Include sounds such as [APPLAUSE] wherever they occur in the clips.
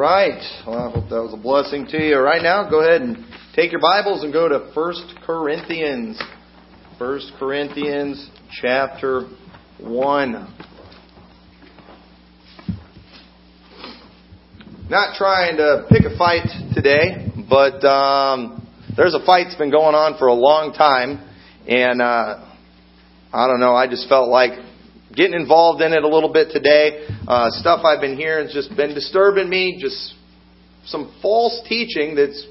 right. Well, I hope that was a blessing to you. Right now, go ahead and take your Bibles and go to 1 Corinthians. 1 Corinthians chapter 1. Not trying to pick a fight today, but um, there's a fight that's been going on for a long time, and uh, I don't know. I just felt like getting involved in it a little bit today. Uh, stuff I've been hearing has just been disturbing me. Just some false teaching that's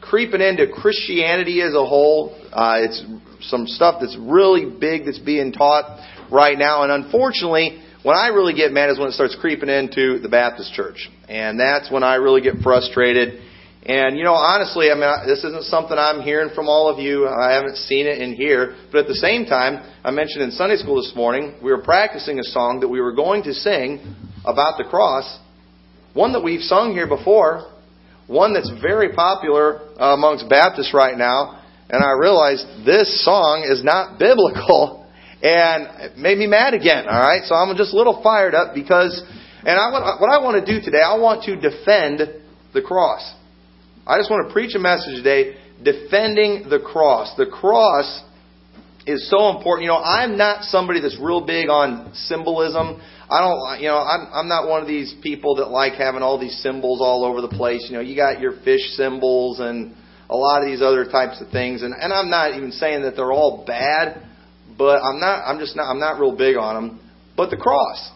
creeping into Christianity as a whole. Uh, it's some stuff that's really big that's being taught right now, and unfortunately, when I really get mad is when it starts creeping into the Baptist church, and that's when I really get frustrated and you know, honestly, I mean, this isn't something I'm hearing from all of you. I haven't seen it in here. But at the same time, I mentioned in Sunday school this morning, we were practicing a song that we were going to sing about the cross. One that we've sung here before. One that's very popular amongst Baptists right now. And I realized this song is not [LAUGHS] biblical. And it made me mad again. All right. So I'm just a little fired up because, and I, what I want to do today, I want to defend the cross. I just want to preach a message today defending the cross. The cross is so important. You know, I'm not somebody that's real big on symbolism. I don't, you know, I'm, I'm not one of these people that like having all these symbols all over the place. You know, you got your fish symbols and a lot of these other types of things. And, and I'm not even saying that they're all bad, but I'm not, I'm just not, I'm not real big on them. But the cross.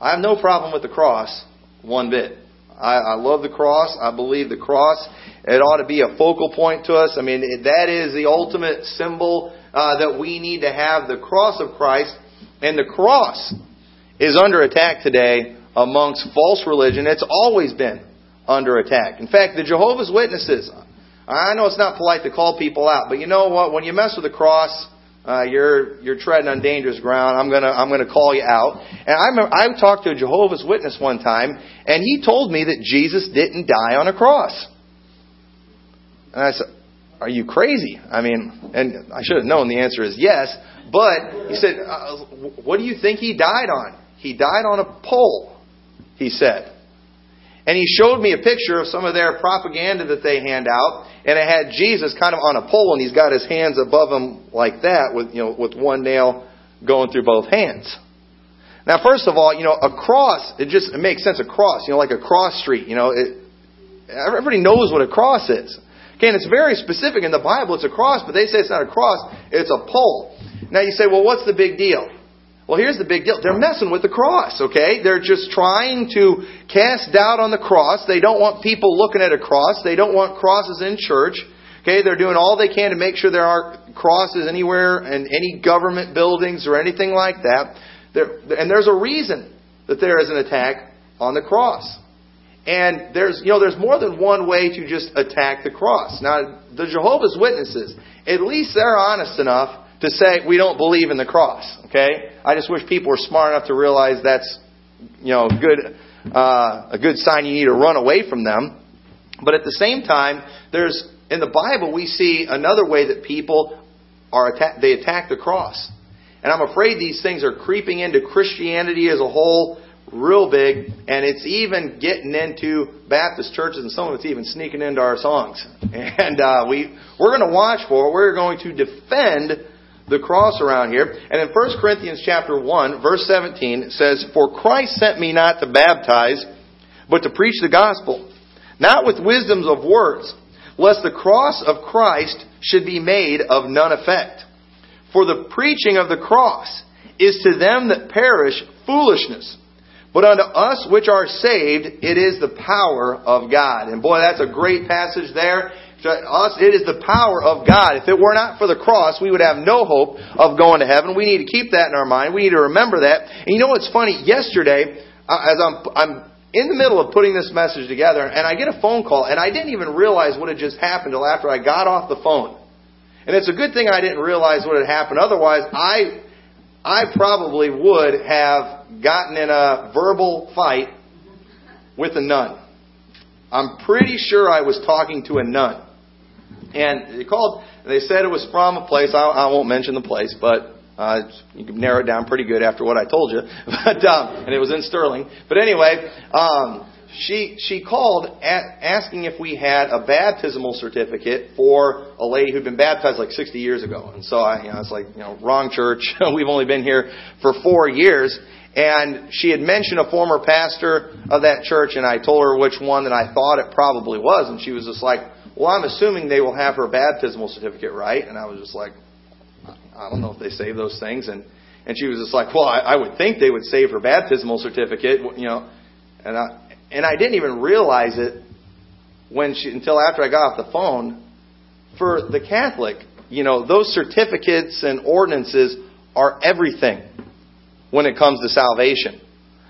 I have no problem with the cross one bit. I, I love the cross. I believe the cross, it ought to be a focal point to us. I mean, that is the ultimate symbol uh, that we need to have the cross of Christ. And the cross is under attack today amongst false religion. It's always been under attack. In fact, the Jehovah's Witnesses, I know it's not polite to call people out, but you know what? When you mess with the cross, uh, you're you're treading on dangerous ground. I'm gonna I'm gonna call you out. And I remember, I talked to a Jehovah's Witness one time, and he told me that Jesus didn't die on a cross. And I said, "Are you crazy?" I mean, and I should have known the answer is yes. But he said, uh, "What do you think he died on?" He died on a pole. He said. And he showed me a picture of some of their propaganda that they hand out, and it had Jesus kind of on a pole, and he's got his hands above him like that, with you know, with one nail going through both hands. Now, first of all, you know, a cross, it just it makes sense. A cross, you know, like a cross street. You know, it, everybody knows what a cross is. Okay, and it's very specific in the Bible. It's a cross, but they say it's not a cross. It's a pole. Now you say, well, what's the big deal? Well, here's the big deal. They're messing with the cross, okay? They're just trying to cast doubt on the cross. They don't want people looking at a cross. They don't want crosses in church. Okay, they're doing all they can to make sure there aren't crosses anywhere in any government buildings or anything like that. And there's a reason that there is an attack on the cross. And there's, you know, there's more than one way to just attack the cross. Now, the Jehovah's Witnesses, at least they're honest enough to say we don't believe in the cross. Okay, I just wish people were smart enough to realize that's you know good uh, a good sign you need to run away from them. But at the same time, there's in the Bible we see another way that people are attack, they attack the cross, and I'm afraid these things are creeping into Christianity as a whole real big, and it's even getting into Baptist churches, and some of it's even sneaking into our songs. [LAUGHS] And uh, we we're going to watch for. It. We're going to defend the cross around here. And in 1 Corinthians chapter 1, verse 17, says, For Christ sent me not to baptize, but to preach the gospel, not with wisdoms of words, lest the cross of Christ should be made of none effect. For the preaching of the cross is to them that perish foolishness, but unto us which are saved, it is the power of God. And boy, that's a great passage there. To us, it is the power of God. If it were not for the cross, we would have no hope of going to heaven. We need to keep that in our mind. We need to remember that. And you know what's funny? Yesterday, as I'm, I'm in the middle of putting this message together, and I get a phone call, and I didn't even realize what had just happened until after I got off the phone. And it's a good thing I didn't realize what had happened. Otherwise, I, I probably would have gotten in a verbal fight with a nun. I'm pretty sure I was talking to a nun. And they called, they said it was from a place, I, I won't mention the place, but uh, you can narrow it down pretty good after what I told you. [LAUGHS] But um, and it was in Sterling. But anyway, um, she she called asking if we had a baptismal certificate for a lady who'd been baptized like 60 years ago. And so I, you know, it's like, you know, wrong church. [LAUGHS] We've only been here for four years. And she had mentioned a former pastor of that church, and I told her which one that I thought it probably was, and she was just like, "Well, I'm assuming they will have her baptismal certificate, right?" And I was just like, "I don't know if they save those things." And and she was just like, "Well, I, I would think they would save her baptismal certificate, you know." And I and I didn't even realize it when she until after I got off the phone. For the Catholic, you know, those certificates and ordinances are everything when it comes to salvation.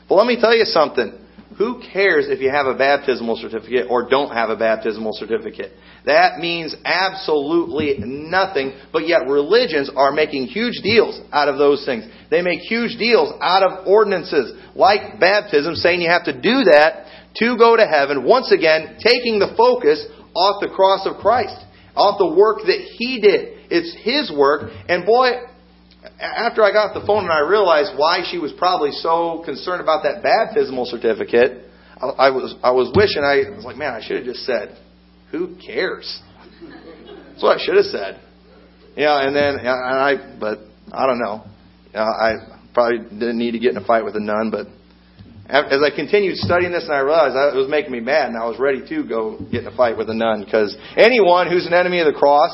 But let me tell you something. Who cares if you have a baptismal certificate or don't have a baptismal certificate? That means absolutely nothing, but yet religions are making huge deals out of those things. They make huge deals out of ordinances like baptism, saying you have to do that to go to heaven. Once again, taking the focus off the cross of Christ, off the work that He did. It's His work, and boy, after I got the phone and I realized why she was probably so concerned about that baptismal certificate, I, I was I was wishing I, was like, man, I should have just said, "Who cares?" That's what I should have said. Yeah, and then and I, but I don't know. I probably didn't need to get in a fight with a nun, but as I continued studying this, and I realized it was making me mad, and I was ready to go get in a fight with a nun because anyone who's an enemy of the cross,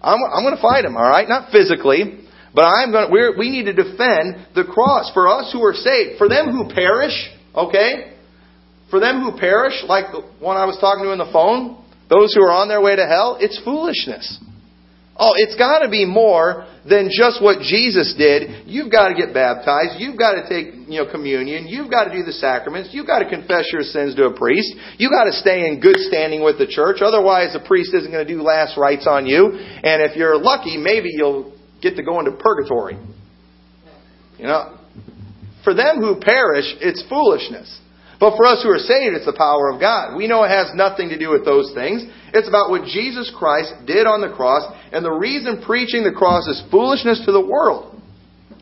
I'm, I'm going to fight him. All right, not physically. But I'm going to, we need to defend the cross for us who are saved. For them who perish, okay? For them who perish, like the one I was talking to on the phone, those who are on their way to hell, it's foolishness. Oh, it's got to be more than just what Jesus did. You've got to get baptized. You've got to take, you know, communion. You've got to do the sacraments. You've got to confess your sins to a priest. You've got to stay in good standing with the church. Otherwise, the priest isn't going to do last rites on you. And if you're lucky, maybe you'll get to go into purgatory. You know, for them who perish, it's foolishness. But for us who are saved, it's the power of God. We know it has nothing to do with those things. It's about what Jesus Christ did on the cross. And the reason preaching the cross is foolishness to the world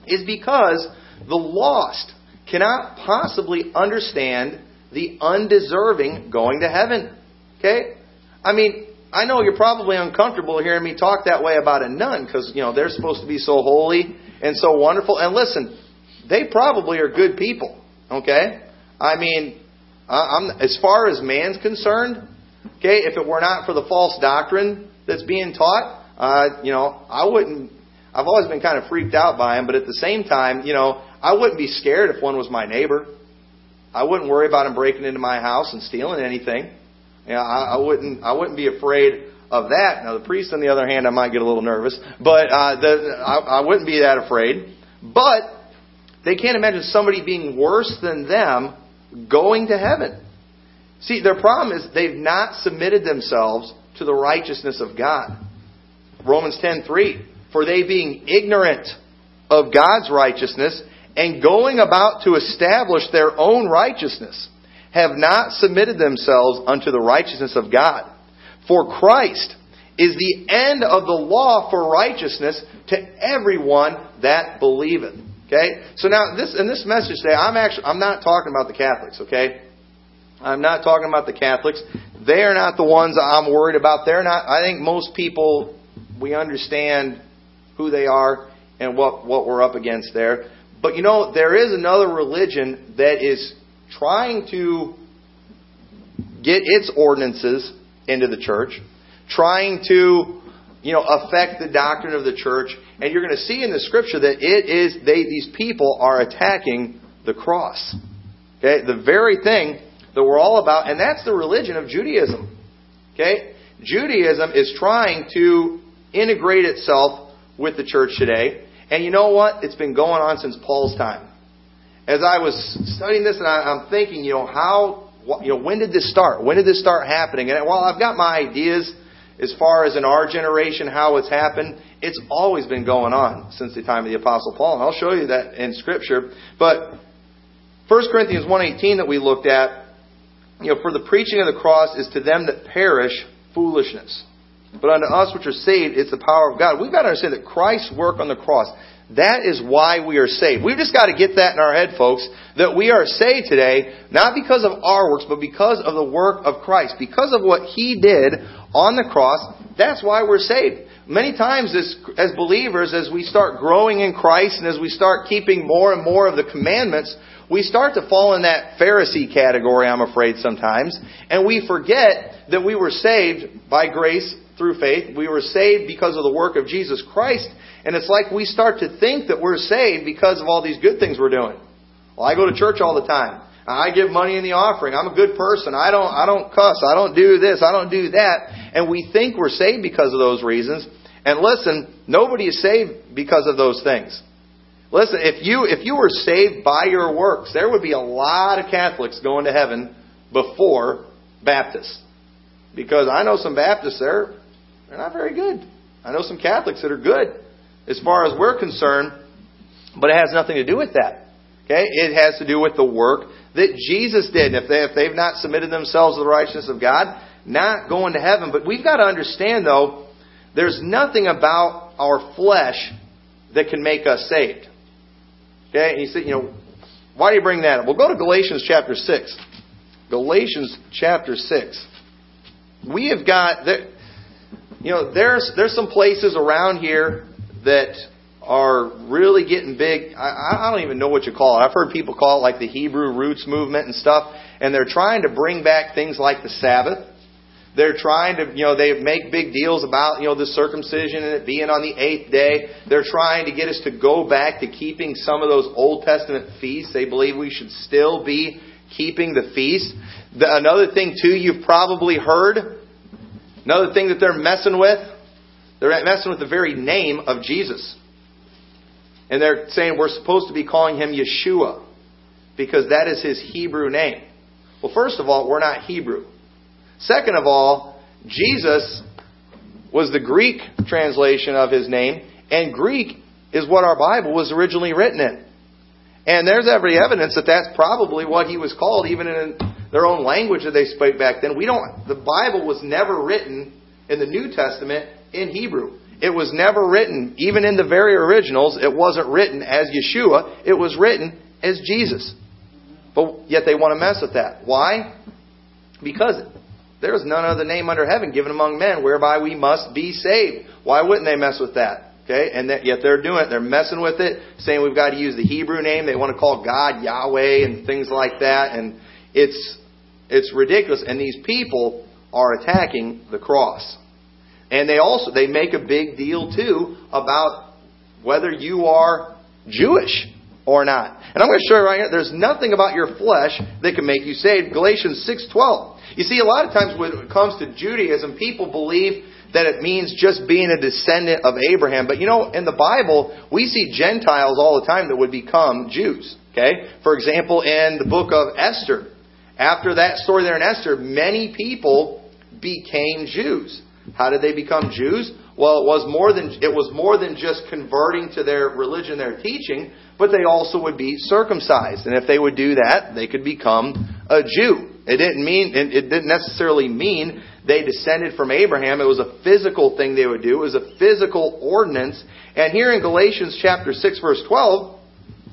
is because the lost cannot possibly understand the undeserving going to heaven. Okay? I mean, I know you're probably uncomfortable hearing me talk that way about a nun because, you know, they're supposed to be so holy and so wonderful. And listen, they probably are good people. Okay? I mean, I'm, as far as man's concerned, okay, if it were not for the false doctrine that's being taught, uh, you know, I wouldn't. I've always been kind of freaked out by them, but at the same time, you know, I wouldn't be scared if one was my neighbor. I wouldn't worry about him breaking into my house and stealing anything. Know, I, I wouldn't I wouldn't be afraid of that. Now the priest, on the other hand, I might get a little nervous, but uh, the, I, I wouldn't be that afraid. But they can't imagine somebody being worse than them going to heaven. See, their problem is they've not submitted themselves to the righteousness of God. Romans 10:3 For they being ignorant of God's righteousness and going about to establish their own righteousness have not submitted themselves unto the righteousness of God. For Christ is the end of the law for righteousness to everyone that believeth. Okay? So now this in this message today, I'm actually I'm not talking about the Catholics, okay? I'm not talking about the Catholics. They are not the ones I'm worried about. They're not I think most people we understand who they are and what, what we're up against there. But you know, there is another religion that is trying to get its ordinances into the church, trying to you know affect the doctrine of the church, and you're going to see in the scripture that it is they these people are attacking the cross. Okay, the very thing that we're all about, and that's the religion of Judaism. Okay, Judaism is trying to integrate itself with the church today, and you know what? It's been going on since Paul's time as I was studying this, and I, am thinking, you know, how, you know, when did this start? When did this start happening? And while I've got my ideas as far as in our generation how it's happened, it's always been going on since the time of the Apostle Paul, and I'll show you that in Scripture. But 1 Corinthians 1.18 that we looked at, you know, for the preaching of the cross is to them that perish foolishness. But unto us which are saved, it's the power of God. We've got to understand that Christ's work on the cross, That is why we are saved. We've just got to get that in our head, folks, that we are saved today, not because of our works, but because of the work of Christ. Because of what He did on the cross, that's why we're saved. Many times as, as believers, as we start growing in Christ and as we start keeping more and more of the commandments, we start to fall in that Pharisee category, I'm afraid, sometimes. And we forget that we were saved by grace through faith. We were saved because of the work of Jesus Christ. And it's like we start to think that we're saved because of all these good things we're doing. Well, I go to church all the time. I give money in the offering. I'm a good person. I don't, I don't cuss. I don't do this. I don't do that. And we think we're saved because of those reasons. And listen, nobody is saved because of those things. Listen, if you, if you were saved by your works, there would be a lot of Catholics going to heaven before Baptists. Because I know some Baptists there, they're not very good. I know some Catholics that are good as far as we're concerned, but it has nothing to do with that. Okay? It has to do with the work that Jesus did. And if, they, if they've not submitted themselves to the righteousness of God, not going to heaven. But we've got to understand, though, there's nothing about our flesh that can make us saved. Okay? And you say, you know, why do you bring that up? Well, go to Galatians chapter 6. Galatians chapter 6. We have got, you know, there's, there's some places around here that are really getting big. I, I don't even know what you call it. I've heard people call it like the Hebrew roots movement and stuff, and they're trying to bring back things like the Sabbath. They're trying to, you know, they make big deals about, you know, the circumcision and it being on the eighth day. They're trying to get us to go back to keeping some of those Old Testament feasts. They believe we should still be keeping the feast. The, another thing, too, you've probably heard. Another thing that they're messing with. They're messing with the very name of Jesus. And they're saying we're supposed to be calling him Yeshua because that is his Hebrew name. Well, first of all, we're not Hebrew. Second of all, Jesus was the Greek translation of his name, and Greek is what our Bible was originally written in. And there's every evidence that that's probably what he was called, even in their own language that they spoke back then. We don't. The Bible was never written in the New Testament in Hebrew. It was never written, even in the very originals, it wasn't written as Yeshua. It was written as Jesus. But yet they want to mess with that. Why? Because there is none other name under heaven given among men whereby we must be saved. Why wouldn't they mess with that? Okay, and that, yet they're doing it. They're messing with it, saying we've got to use the Hebrew name. They want to call God Yahweh and things like that, and it's it's ridiculous. And these people are attacking the cross. And they also they make a big deal too about whether you are Jewish or not. And I'm going to show you right here. There's nothing about your flesh that can make you saved. Galatians six twelve. You see, a lot of times when it comes to Judaism, people believe that it means just being a descendant of Abraham. But you know, in the Bible, we see Gentiles all the time that would become Jews. Okay? For example, in the book of Esther, after that story there in Esther, many people became Jews. How did they become Jews? Well, it was more than it was more than just converting to their religion, their teaching, but they also would be circumcised. And if they would do that, they could become a Jew. It didn't mean it didn't necessarily mean they descended from Abraham. It was a physical thing they would do. It was a physical ordinance. And here in Galatians chapter 6 verse 12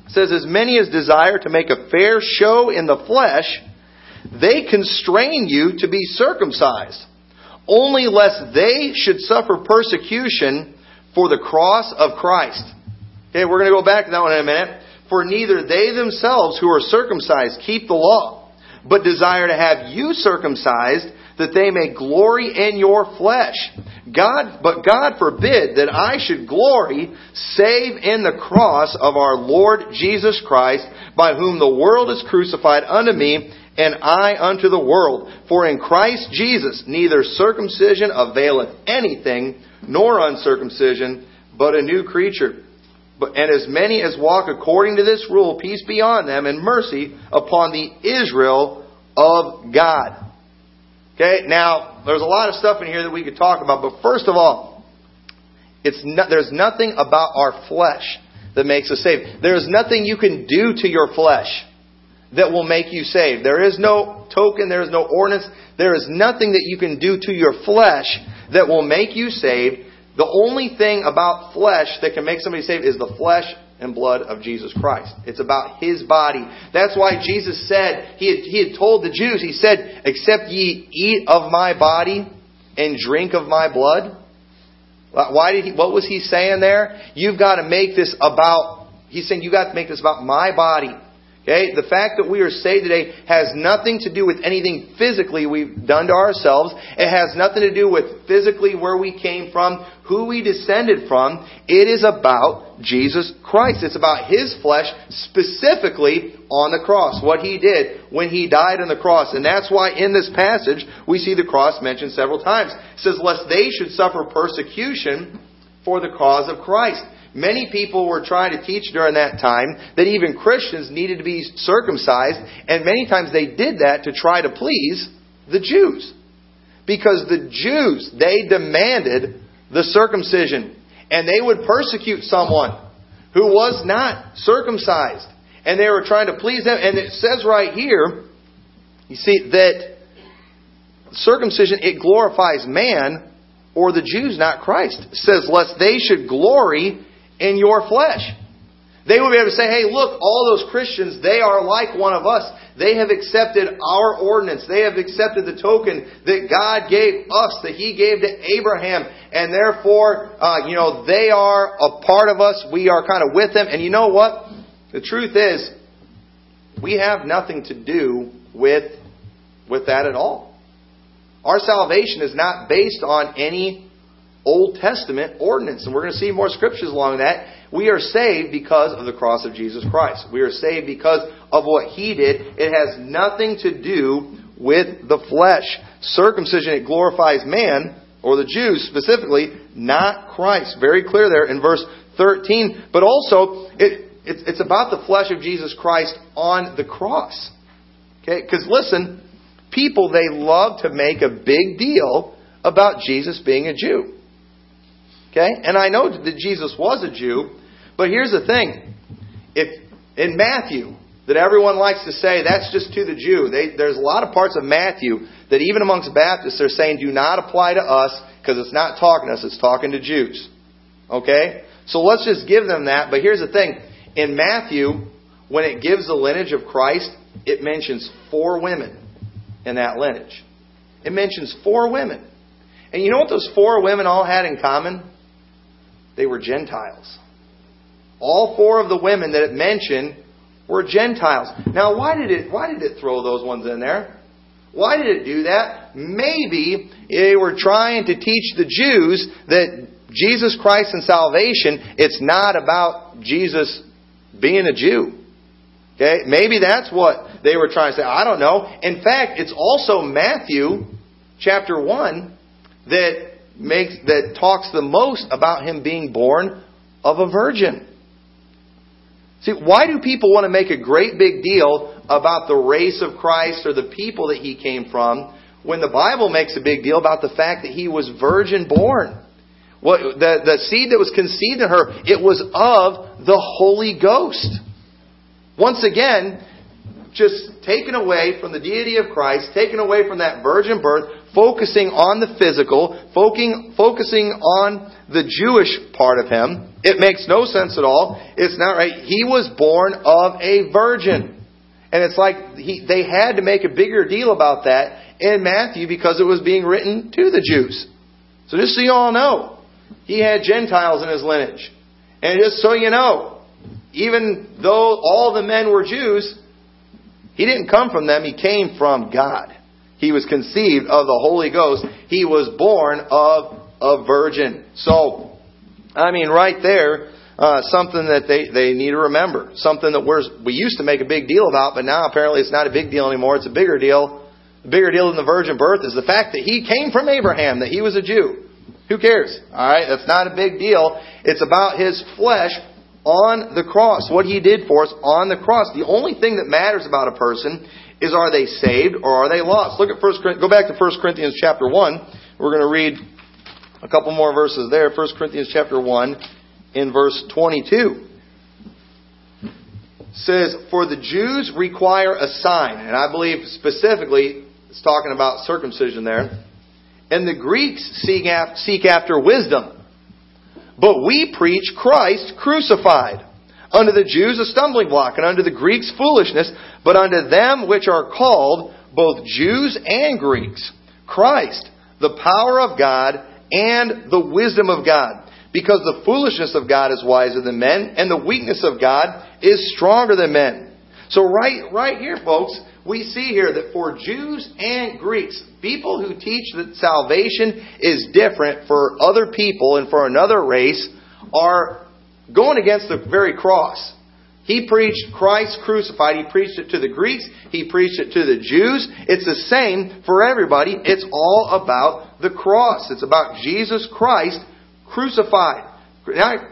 says as many as desire to make a fair show in the flesh, they constrain you to be circumcised only lest they should suffer persecution for the cross of Christ. Okay, we're going to go back to that one in a minute. For neither they themselves who are circumcised keep the law, but desire to have you circumcised, that they may glory in your flesh. God, but God forbid that I should glory save in the cross of our Lord Jesus Christ, by whom the world is crucified unto me, and I unto the world. For in Christ Jesus neither circumcision availeth anything, nor uncircumcision, but a new creature. But, and as many as walk according to this rule, peace be on them, and mercy upon the Israel of God. Okay, now, there's a lot of stuff in here that we could talk about, but first of all, it's there's nothing about our flesh that makes us saved. There's nothing you can do to your flesh that will make you saved. There is no token, there is no ordinance, there is nothing that you can do to your flesh that will make you saved. The only thing about flesh that can make somebody saved is the flesh and blood of Jesus Christ. It's about His body. That's why Jesus said, He had, he had told the Jews, He said, Except ye eat of my body and drink of my blood. Why did he, what was He saying there? You've got to make this about, He's saying, you've got to make this about my body. Okay? The fact that we are saved today has nothing to do with anything physically we've done to ourselves. It has nothing to do with physically where we came from, who we descended from. It is about Jesus Christ. It's about His flesh, specifically on the cross. What He did when He died on the cross. And that's why in this passage we see the cross mentioned several times. It says, lest they should suffer persecution for the cause of Christ. Many people were trying to teach during that time that even Christians needed to be circumcised, and many times they did that to try to please the Jews. Because the Jews, they demanded the circumcision, and they would persecute someone who was not circumcised. And they were trying to please them. And it says right here, you see, that circumcision, it glorifies man or the Jews, not Christ. Says, lest they should glory in your flesh. They would be able to say, hey, look, all those Christians, they are like one of us. They have accepted our ordinance. They have accepted the token that God gave us, that He gave to Abraham. And therefore, uh, you know, they are a part of us. We are kind of with them. And you know what? The truth is, we have nothing to do with, with that at all. Our salvation is not based on any Old Testament ordinance. And we're going to see more scriptures along that. We are saved because of the cross of Jesus Christ. We are saved because of what He did. It has nothing to do with the flesh. Circumcision, it glorifies man, or the Jews specifically, not Christ. Very clear there in verse 13. But also, it, it's, it's about the flesh of Jesus Christ on the cross. Okay? Because listen, people, they love to make a big deal about Jesus being a Jew. Okay? And I know that Jesus was a Jew, but here's the thing. If in Matthew, that everyone likes to say that's just to the Jew. They, there's a lot of parts of Matthew that even amongst Baptists they're saying do not apply to us because it's not talking to us, it's talking to Jews. Okay? So let's just give them that. But here's the thing. In Matthew, when it gives the lineage of Christ, it mentions four women in that lineage. It mentions four women. And you know what those four women all had in common? They were Gentiles. All four of the women that it mentioned were Gentiles. Now, why did it, why did it throw those ones in there? Why did it do that? Maybe they were trying to teach the Jews that Jesus Christ and salvation, it's not about Jesus being a Jew. Okay? Maybe that's what they were trying to say. I don't know. In fact, it's also Matthew chapter 1 that makes that talks the most about him being born of a virgin. See, why do people want to make a great big deal about the race of Christ or the people that he came from when the Bible makes a big deal about the fact that he was virgin born? What, the, the seed that was conceived in her, it was of the Holy Ghost. Once again, just taken away from the deity of Christ, taken away from that virgin birth, focusing on the physical, focusing on the Jewish part of him. It makes no sense at all. It's not right. He was born of a virgin. And it's like he, they had to make a bigger deal about that in Matthew because it was being written to the Jews. So just so you all know, he had Gentiles in his lineage. And just so you know, even though all the men were Jews, he didn't come from them, he came from God. He was conceived of the Holy Ghost. He was born of a virgin. So, I mean, right there, uh, something that they, they need to remember. Something that we're, we used to make a big deal about, but now apparently it's not a big deal anymore. It's a bigger deal. The bigger deal than the virgin birth is the fact that he came from Abraham, that he was a Jew. Who cares? Alright, that's not a big deal. It's about his flesh on the cross, what he did for us on the cross. The only thing that matters about a person is are they saved or are they lost? Look at first go back to 1 Corinthians chapter 1. We're going to read a couple more verses there. 1 Corinthians chapter 1 in verse 22 says, For the Jews require a sign, and I believe specifically it's talking about circumcision there. And the Greeks seek after wisdom. But we preach Christ crucified. Unto the Jews a stumbling block, and unto the Greeks foolishness, but unto them which are called, both Jews and Greeks, Christ, the power of God and the wisdom of God. Because the foolishness of God is wiser than men, and the weakness of God is stronger than men. So right, right here, folks, we see here that for Jews and Greeks, people who teach that salvation is different for other people and for another race are going against the very cross. He preached Christ crucified. He preached it to the Greeks. He preached it to the Jews. It's the same for everybody. It's all about the cross. It's about Jesus Christ crucified.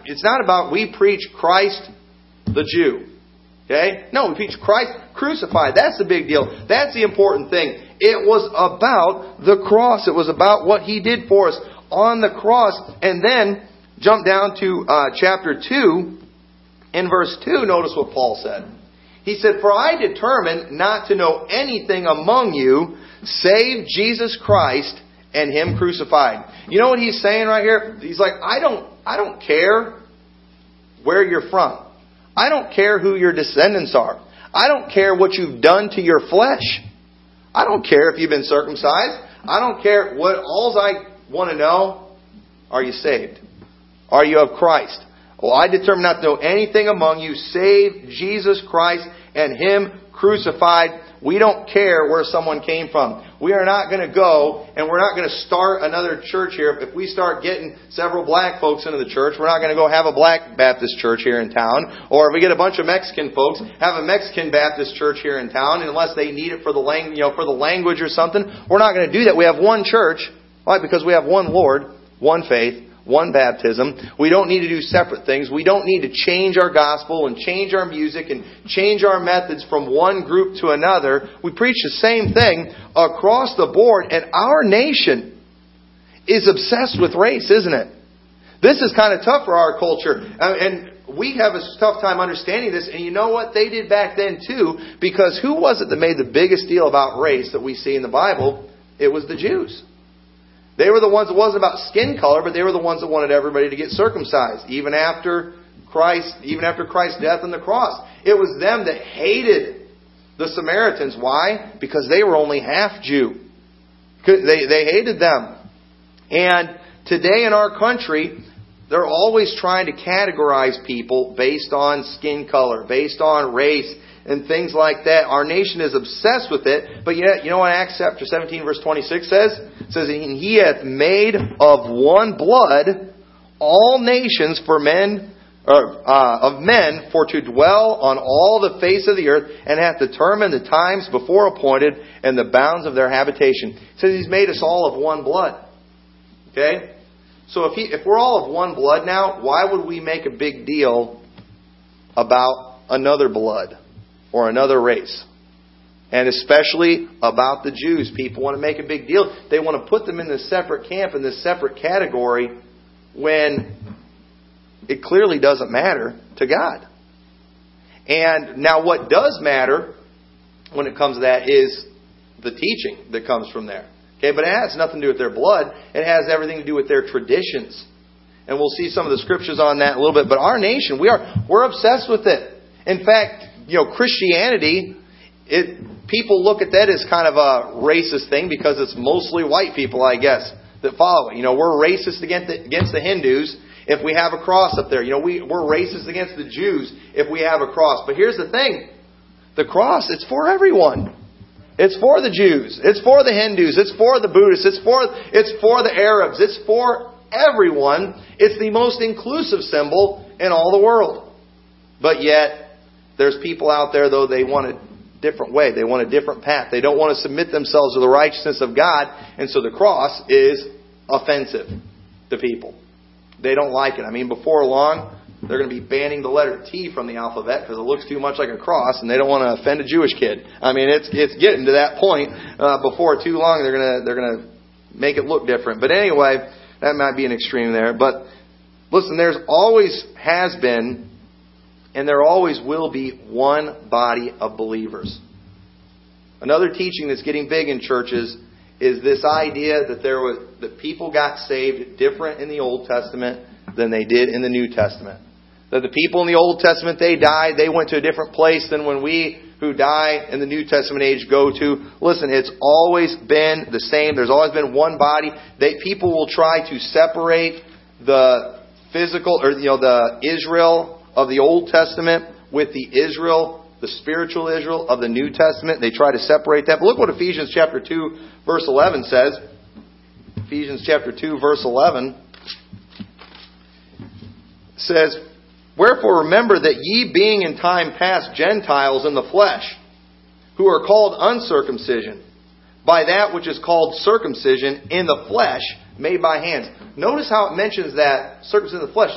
It's not about we preach Christ the Jew. Okay? No, we preach Christ crucified. That's the big deal. That's the important thing. It was about the cross. It was about what He did for us on the cross. And then, jump down to uh, chapter 2. In verse 2, notice what Paul said. He said, For I determined not to know anything among you save Jesus Christ and Him crucified. You know what he's saying right here? He's like, I don't, I don't care where you're from. I don't care who your descendants are. I don't care what you've done to your flesh. I don't care if you've been circumcised. I don't care what, all I want to know, are you saved? Are you of Christ? Well, I determine not to know anything among you save Jesus Christ and Him crucified. We don't care where someone came from. We are not going to go and we're not going to start another church here. If we start getting several black folks into the church, we're not going to go have a black Baptist church here in town. Or if we get a bunch of Mexican folks, have a Mexican Baptist church here in town, unless they need it for the lang- you know, for the language or something. We're not going to do that. We have one church. Why? Because we have one Lord, one faith, one baptism. We don't need to do separate things. We don't need to change our gospel and change our music and change our methods from one group to another. We preach the same thing across the board, and our nation is obsessed with race, isn't it? This is kind of tough for our culture. Uh, and we have a tough time understanding this. And you know what? They did back then too, because who was it that made the biggest deal about race that we see in the Bible? It was the Jews. They were the ones that wasn't about skin color, but they were the ones that wanted everybody to get circumcised, even after Christ, even after Christ's death on the cross. It was them that hated the Samaritans. Why? Because they were only half Jew. They, they hated them. And today in our country, they're always trying to categorize people based on skin color, based on race, and things like that. Our nation is obsessed with it, but yet, you know what Acts chapter 17 verse 26 says? It says, And he hath made of one blood all nations for men, or, uh, of men for to dwell on all the face of the earth, and hath determined the times before appointed and the bounds of their habitation. It says he's made us all of one blood. Okay? So if, he, if we're all of one blood now, why would we make a big deal about another blood? Or another race. And especially about the Jews. People want to make a big deal. They want to put them in this separate camp, in this separate category, when it clearly doesn't matter to God. And now, what does matter when it comes to that is the teaching that comes from there. Okay, but it has nothing to do with their blood. It has everything to do with their traditions. And we'll see some of the scriptures on that a little bit. But our nation, we are we're obsessed with it. In fact, you know, Christianity, it, people look at that as kind of a racist thing because it's mostly white people, I guess, that follow it. You know, we're racist against the, against the Hindus if we have a cross up there. You know, we, we're racist against the Jews if we have a cross. But here's the thing the cross, it's for everyone. It's for the Jews. It's for the Hindus. It's for the Buddhists. It's for, it's for the Arabs. It's for everyone. It's the most inclusive symbol in all the world. But yet, there's people out there, though, they want a different way. They want a different path. They don't want to submit themselves to the righteousness of God, and so the cross is offensive to people. They don't like it. I mean, before long, they're going to be banning the letter T from the alphabet because it looks too much like a cross, and they don't want to offend a Jewish kid. I mean, it's it's getting to that point. Uh, before too long, they're gonna they're gonna make it look different. But anyway, that might be an extreme there. But listen, there's always has been and there always will be one body of believers. Another teaching that's getting big in churches is this idea that there was that people got saved different in the Old Testament than they did in the New Testament. That the people in the Old Testament, they died, they went to a different place than when we who die in the New Testament age go to. Listen, it's always been the same. There's always been one body. They, people will try to separate the physical, or, you know, the Israel of the Old Testament with the Israel, the spiritual Israel of the New Testament. They try to separate that. But look what Ephesians chapter 2, verse 11 says. Ephesians chapter 2, verse 11 says, Wherefore remember that ye being in time past Gentiles in the flesh, who are called uncircumcision, by that which is called circumcision in the flesh, made by hands. Notice how it mentions that circumcision in the flesh,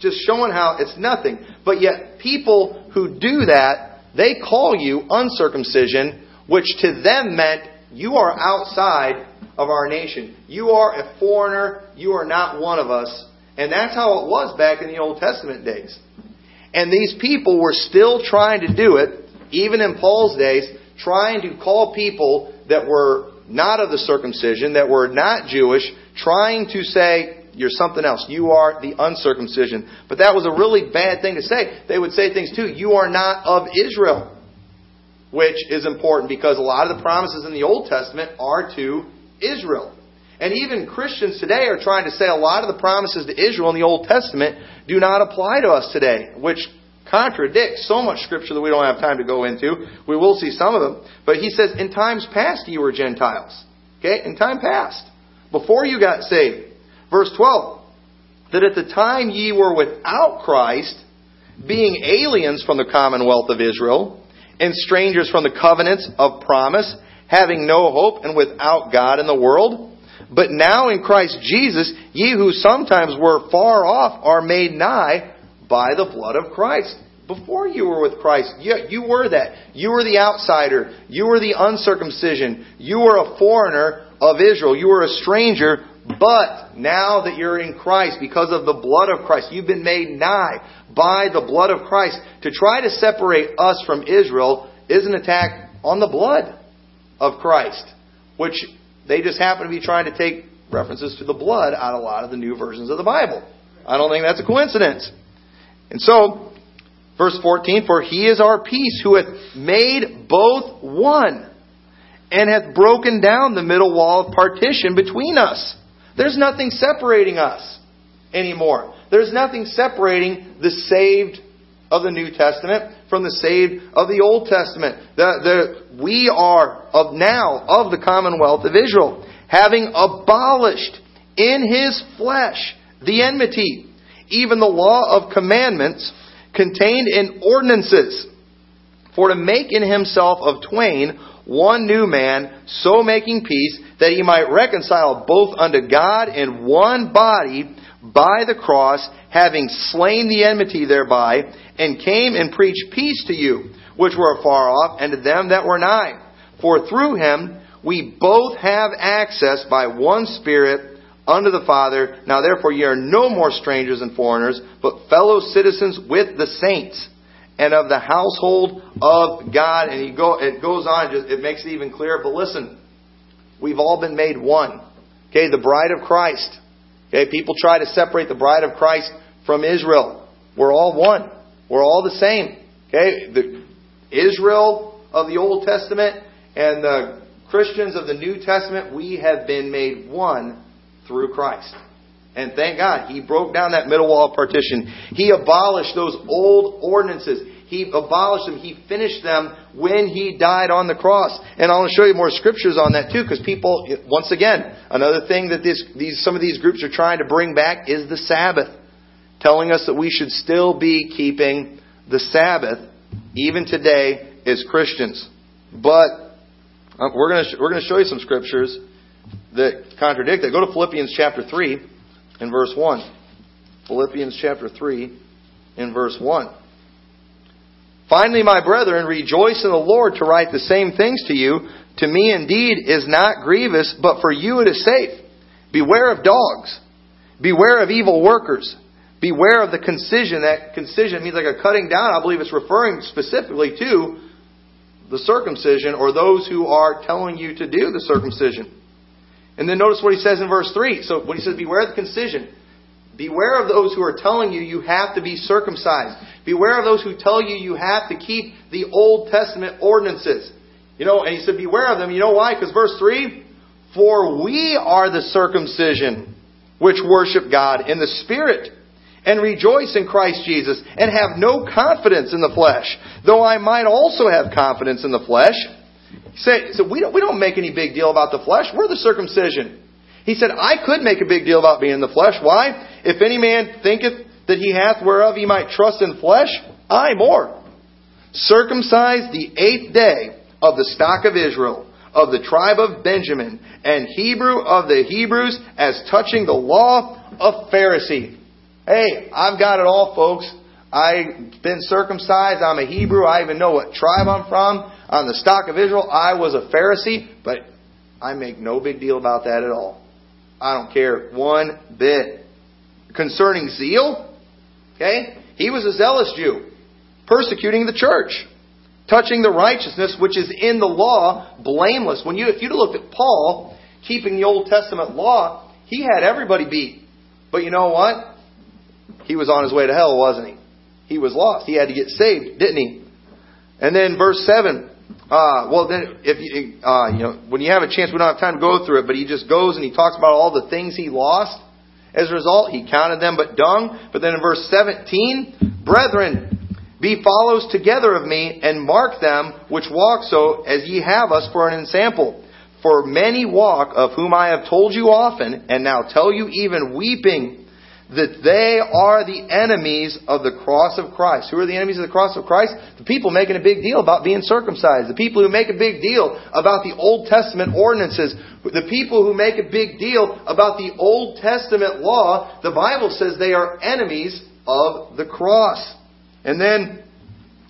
just showing how it's nothing. But yet, people who do that, they call you uncircumcision, which to them meant you are outside of our nation. You are a foreigner. You are not one of us. And that's how it was back in the Old Testament days. And these people were still trying to do it, even in Paul's days, trying to call people that were not of the circumcision, that were not Jewish, trying to say, you're something else. You are the uncircumcision. But that was a really bad thing to say. They would say things too. You are not of Israel. Which is important because a lot of the promises in the Old Testament are to Israel. And even Christians today are trying to say a lot of the promises to Israel in the Old Testament do not apply to us today, which contradicts so much scripture that we don't have time to go into. We will see some of them. But he says, In times past you were Gentiles. Okay? In time past. Before you got saved. Verse 12. That at the time ye were without Christ, being aliens from the commonwealth of Israel, and strangers from the covenants of promise, having no hope and without God in the world, but now in Christ Jesus, ye who sometimes were far off are made nigh by the blood of Christ. Before you were with Christ, you, you were that. You were the outsider. You were the uncircumcision. You were a foreigner of Israel. You were a stranger. But now that you're in Christ, because of the blood of Christ, you've been made nigh by the blood of Christ. To try to separate us from Israel is an attack on the blood of Christ, which they just happen to be trying to take references to the blood out of a lot of the new versions of the Bible. I don't think that's a coincidence. And so, verse 14, For he is our peace, who hath made both one, and hath broken down the middle wall of partition between us. There's nothing separating us anymore. There's nothing separating the saved of the New Testament from the saved of the Old Testament. The, the, we are of now of the commonwealth of Israel, having abolished in his flesh the enmity, even the law of commandments contained in ordinances, for to make in himself of twain one new man, so making peace, that he might reconcile both unto God in one body by the cross, having slain the enmity thereby, and came and preached peace to you, which were afar off, and to them that were nigh. For through him we both have access by one Spirit unto the Father. Now therefore ye are no more strangers and foreigners, but fellow citizens with the saints and of the household of God. And he go, it goes on, just, it makes it even clearer. But listen, we've all been made one. Okay, the bride of Christ. Okay, people try to separate the bride of Christ from Israel. We're all one. We're all the same. Okay? The Israel of the Old Testament and the Christians of the New Testament, we have been made one through Christ. And thank God, He broke down that middle wall partition. He abolished those old ordinances. He abolished them. He finished them when He died on the cross. And I want to show you more scriptures on that too, because people, once again, another thing that this, these, some of these groups are trying to bring back is the Sabbath telling us that we should still be keeping the Sabbath even today as Christians. But uh, we're going to we're going to show you some scriptures that contradict that. Go to Philippians chapter 3 and verse 1. Philippians chapter 3 in verse 1. Finally, my brethren, rejoice in the Lord to write the same things to you. To me indeed is not grievous, but for you it is safe. Beware of dogs. Beware of evil workers. Beware of the concision. That concision means like a cutting down. I believe it's referring specifically to the circumcision or those who are telling you to do the circumcision. And then notice what he says in verse 3. So when he says, Beware of the concision, Beware of those who are telling you you have to be circumcised. Beware of those who tell you you have to keep the Old Testament ordinances. You know, and he said, beware of them. You know why? Because verse 3, For we are the circumcision which worship God in the Spirit and rejoice in Christ Jesus and have no confidence in the flesh, though I might also have confidence in the flesh. He said, so we don't, we don't make any big deal about the flesh. We're the circumcision. He said, I could make a big deal about being in the flesh. Why? If any man thinketh that he hath whereof he might trust in flesh, I more. Circumcised the eighth day of the stock of Israel, of the tribe of Benjamin, and Hebrew of the Hebrews, as touching the law of Pharisee. Hey, I've got it all, folks. I've been circumcised. I'm a Hebrew. I even know what tribe I'm from. On the stock of Israel, I was a Pharisee, but I make no big deal about that at all. I don't care one bit. Concerning zeal, okay, he was a zealous Jew, persecuting the church, touching the righteousness which is in the law, blameless. When you, if you'd looked at Paul keeping the Old Testament law, he had everybody beat. But you know what? He was on his way to hell, wasn't he? He was lost. He had to get saved, didn't he? And then verse seven. Uh, well, then, if you, uh, you know, when you have a chance, we don't have time to go through it, but he just goes and he talks about all the things he lost. As a result, he counted them but dung. But then in verse 17, brethren, be follows together of me, and mark them which walk so as ye have us for an ensample. For many walk, of whom I have told you often, and now tell you even weeping, that they are the enemies of the cross of Christ. Who are the enemies of the cross of Christ? The people making a big deal about being circumcised. The people who make a big deal about the Old Testament ordinances. The people who make a big deal about the Old Testament law. The Bible says they are enemies of the cross. And then,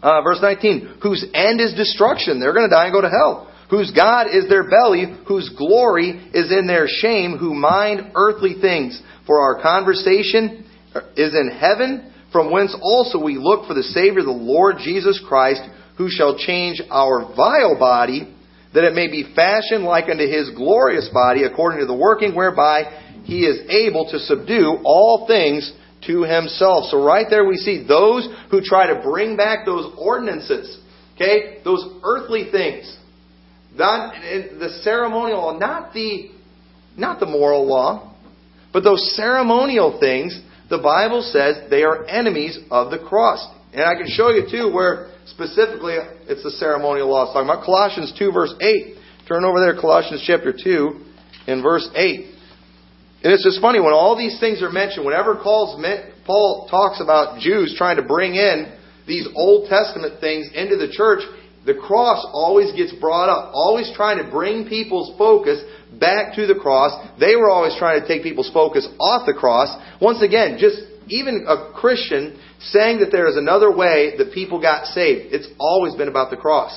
uh, verse 19, whose end is destruction. They're going to die and go to hell whose God is their belly, whose glory is in their shame, who mind earthly things. For our conversation is in heaven, from whence also we look for the Savior, the Lord Jesus Christ, who shall change our vile body, that it may be fashioned like unto his glorious body, according to the working whereby he is able to subdue all things to himself. So right there we see those who try to bring back those ordinances, okay, those earthly things, not the ceremonial not the not the moral law, but those ceremonial things, the Bible says they are enemies of the cross. And I can show you too where specifically it's the ceremonial law it's talking about. Colossians 2 verse 8. Turn over there, Colossians chapter 2 in verse 8. And it's just funny, when all these things are mentioned, whenever Paul talks about Jews trying to bring in these Old Testament things into the church, the cross always gets brought up, always trying to bring people's focus back to the cross. They were always trying to take people's focus off the cross. Once again, just even a Christian saying that there is another way that people got saved. It's always been about the cross.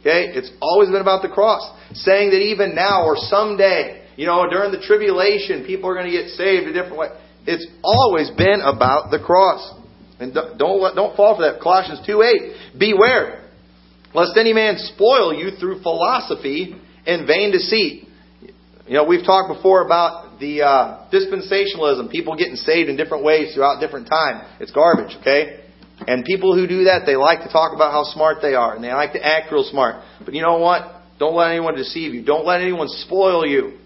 Okay? It's always been about the cross. Saying that even now or someday, you know, during the tribulation, people are going to get saved a different way. It's always been about the cross. And don't, don't fall for that. Colossians 2 8. Beware lest any man spoil you through philosophy and vain deceit. You know, we've talked before about the uh, dispensationalism, people getting saved in different ways throughout different time. It's garbage, okay? And people who do that, they like to talk about how smart they are, and they like to act real smart. But you know what? Don't let anyone deceive you. Don't let anyone spoil you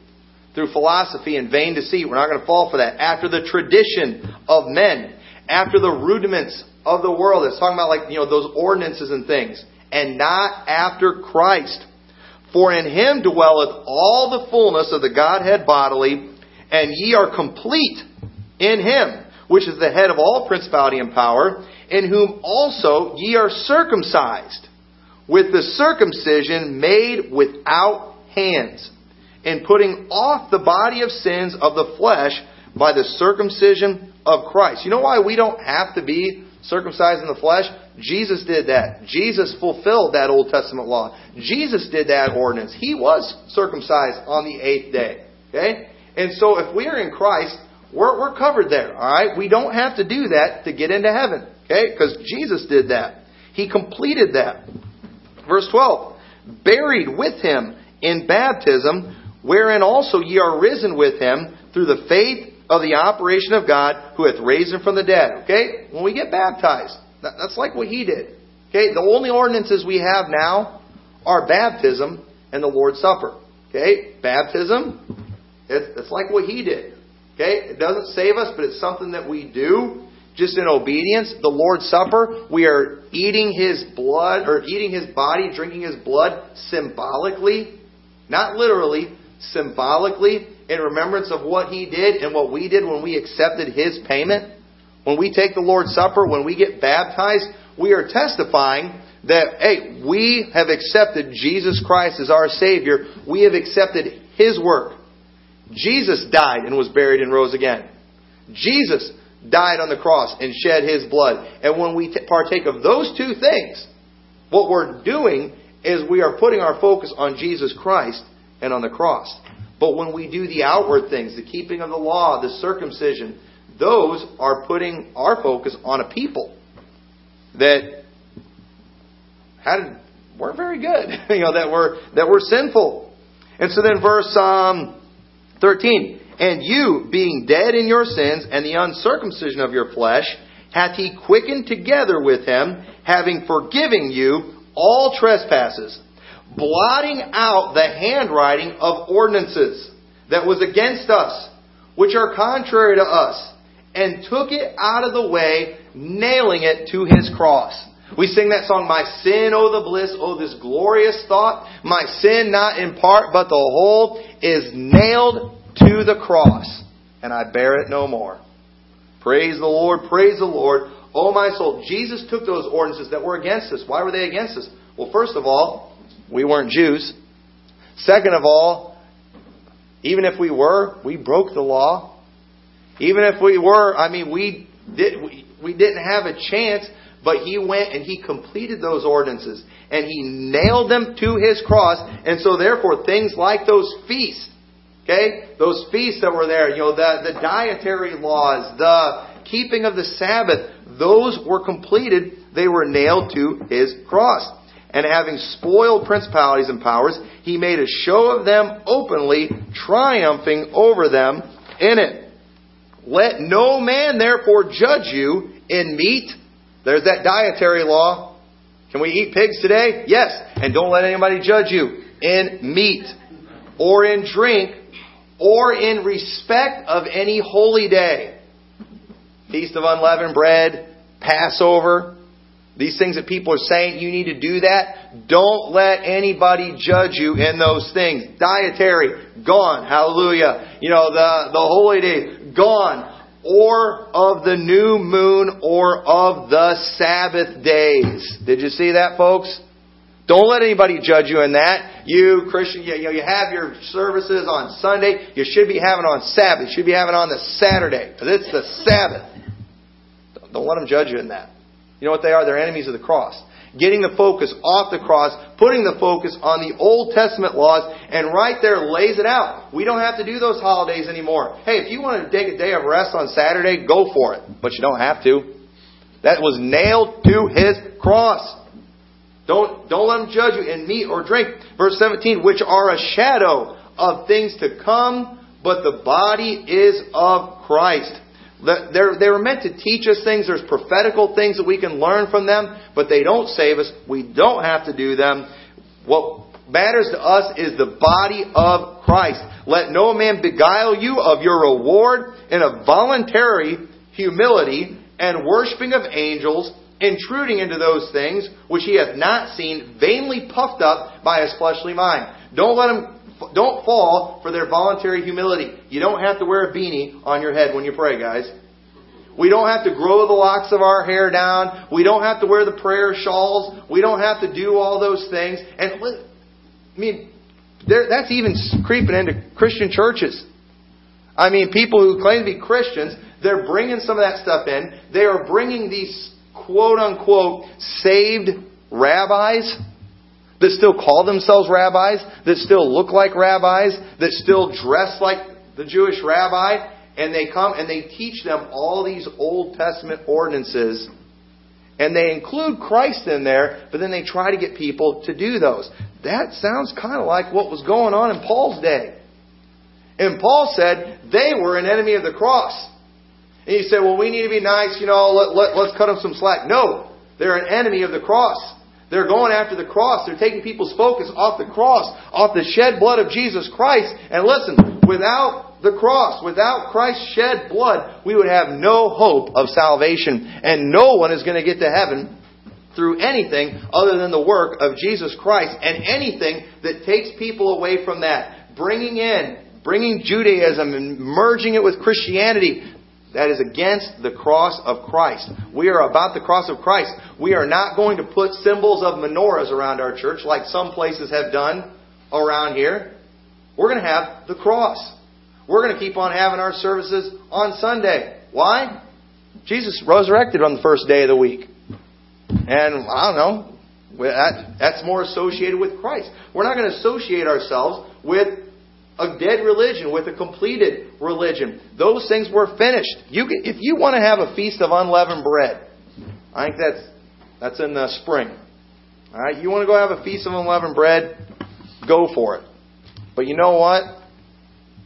through philosophy and vain deceit. We're not going to fall for that. After the tradition of men, after the rudiments of the world. It's talking about like, you know, those ordinances and things and not after Christ. For in him dwelleth all the fullness of the Godhead bodily, and ye are complete in him, which is the head of all principality and power, in whom also ye are circumcised, with the circumcision made without hands, in putting off the body of sins of the flesh by the circumcision of Christ. You know why we don't have to be circumcised in the flesh? Jesus did that. Jesus fulfilled that Old Testament law. Jesus did that ordinance. He was circumcised on the eighth day. Okay? And so if we are in Christ, we're, we're covered there. Alright? We don't have to do that to get into heaven. Okay? Because Jesus did that. He completed that. Verse 12. Buried with him in baptism, wherein also ye are risen with him through the faith of the operation of God who hath raised him from the dead. Okay? When we get baptized, that's like what he did. Okay? The only ordinances we have now are baptism and the Lord's Supper. Okay? Baptism, it's like what he did. Okay? It doesn't save us, but it's something that we do just in obedience. The Lord's Supper, we are eating his blood, or eating his body, drinking his blood symbolically, not literally, symbolically, in remembrance of what he did and what we did when we accepted his payment. When we take the Lord's Supper, when we get baptized, we are testifying that, hey, we have accepted Jesus Christ as our Savior. We have accepted His work. Jesus died and was buried and rose again. Jesus died on the cross and shed His blood. And when we partake of those two things, what we're doing is we are putting our focus on Jesus Christ and on the cross. But when we do the outward things, the keeping of the law, the circumcision, those are putting our focus on a people that had weren't very good. [LAUGHS] you know that were that were sinful. And so then verse um, thirteen, and you being dead in your sins and the uncircumcision of your flesh, hath he quickened together with him, having forgiven you all trespasses, blotting out the handwriting of ordinances that was against us, which are contrary to us, and took it out of the way, nailing it to his cross. We sing that song, My sin, oh the bliss, oh this glorious thought. My sin, not in part, but the whole, is nailed to the cross, and I bear it no more. Praise the Lord, praise the Lord. Oh my soul. Jesus took those ordinances that were against us. Why were they against us? Well, first of all, we weren't Jews. Second of all, even if we were, we broke the law. Even if we were, I mean, we did we, we didn't have a chance but he went and he completed those ordinances and he nailed them to his cross. And so therefore things like those feasts, okay, those feasts that were there, you know, the, the dietary laws, the keeping of the Sabbath, those were completed. They were nailed to his cross. And having spoiled principalities and powers, he made a show of them openly, triumphing over them in it. Let no man therefore judge you in meat there's that dietary law. Can we eat pigs today? Yes. And don't let anybody judge you in meat or in drink or in respect of any holy day. Feast of unleavened bread, Passover, these things that people are saying you need to do that. Don't let anybody judge you in those things. Dietary, gone. Hallelujah. You know, the, the holy day, gone or of the new moon or of the Sabbath days. Did you see that, folks? Don't let anybody judge you in that. You Christian, you, know, you have your services on Sunday. You should be having on Sabbath. You should be having on the Saturday because it's the Sabbath. Don't let them judge you in that. You know what they are? They're enemies of the cross getting the focus off the cross, putting the focus on the Old Testament laws, and right there lays it out. We don't have to do those holidays anymore. Hey, if you want to take a day of rest on Saturday, go for it. But you don't have to. That was nailed to his cross. Don't, don't let them judge you in meat or drink. Verse 17, which are a shadow of things to come, but the body is of Christ. They're, they were meant to teach us things. There's prophetical things that we can learn from them, but they don't save us. We don't have to do them. What matters to us is the body of Christ. Let no man beguile you of your reward in a voluntary humility and worshiping of angels, intruding into those things which he hath not seen, vainly puffed up by his fleshly mind. Don't let him don't fall for their voluntary humility. You don't have to wear a beanie on your head when you pray, guys. We don't have to grow the locks of our hair down. We don't have to wear the prayer shawls. We don't have to do all those things. And I mean, that's even creeping into Christian churches. I mean, people who claim to be Christians, they're bringing some of that stuff in. They are bringing these quote unquote saved rabbis that still call themselves rabbis, that still look like rabbis, that still dress like the Jewish rabbi, and they come and they teach them all these Old Testament ordinances. And they include Christ in there, but then they try to get people to do those. That sounds kind of like what was going on in Paul's day. And Paul said they were an enemy of the cross. And you say, well, we need to be nice, you know, let, let, let's cut them some slack. No, they're an enemy of the cross. They're going after the cross. They're taking people's focus off the cross, off the shed blood of Jesus Christ. And listen, without the cross, without Christ's shed blood, we would have no hope of salvation. And no one is going to get to heaven through anything other than the work of Jesus Christ and anything that takes people away from that. Bringing in, bringing Judaism and merging it with Christianity, that is against the cross of Christ. We are about the cross of Christ. We are not going to put symbols of menorahs around our church like some places have done around here. We're going to have the cross. We're going to keep on having our services on Sunday. Why? Jesus resurrected on the first day of the week. And I don't know, that, that's more associated with Christ. We're not going to associate ourselves with a dead religion, with a completed religion. Those things were finished. You can, if you want to have a feast of unleavened bread, I think that's that's in the spring. All right, you want to go have a feast of unleavened bread, go for it. But you know what?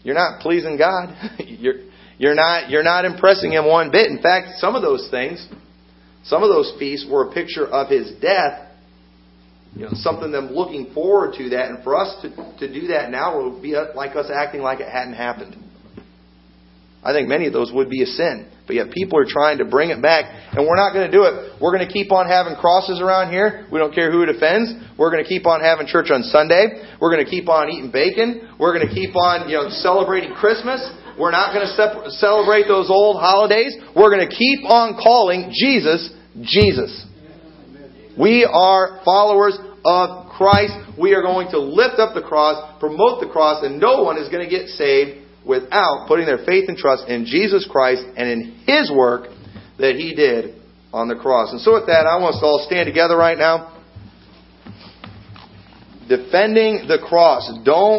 You're not pleasing God. [LAUGHS] you're you're not you're not impressing Him one bit. In fact, some of those things, some of those feasts were a picture of His death you know, something them looking forward to that. And for us to, to do that now would be like us acting like it hadn't happened. I think many of those would be a sin. But yet people are trying to bring it back, and we're not going to do it. We're going to keep on having crosses around here. We don't care who it offends. We're going to keep on having church on Sunday. We're going to keep on eating bacon. We're going to keep on, you know, celebrating Christmas. We're not going to celebrate those old holidays. We're going to keep on calling Jesus Jesus. We are followers of Christ. We are going to lift up the cross, promote the cross, and no one is going to get saved without putting their faith and trust in Jesus Christ and in His work that He did on the cross. And so, with that, I want us to all stand together right now. Defending the cross. Don't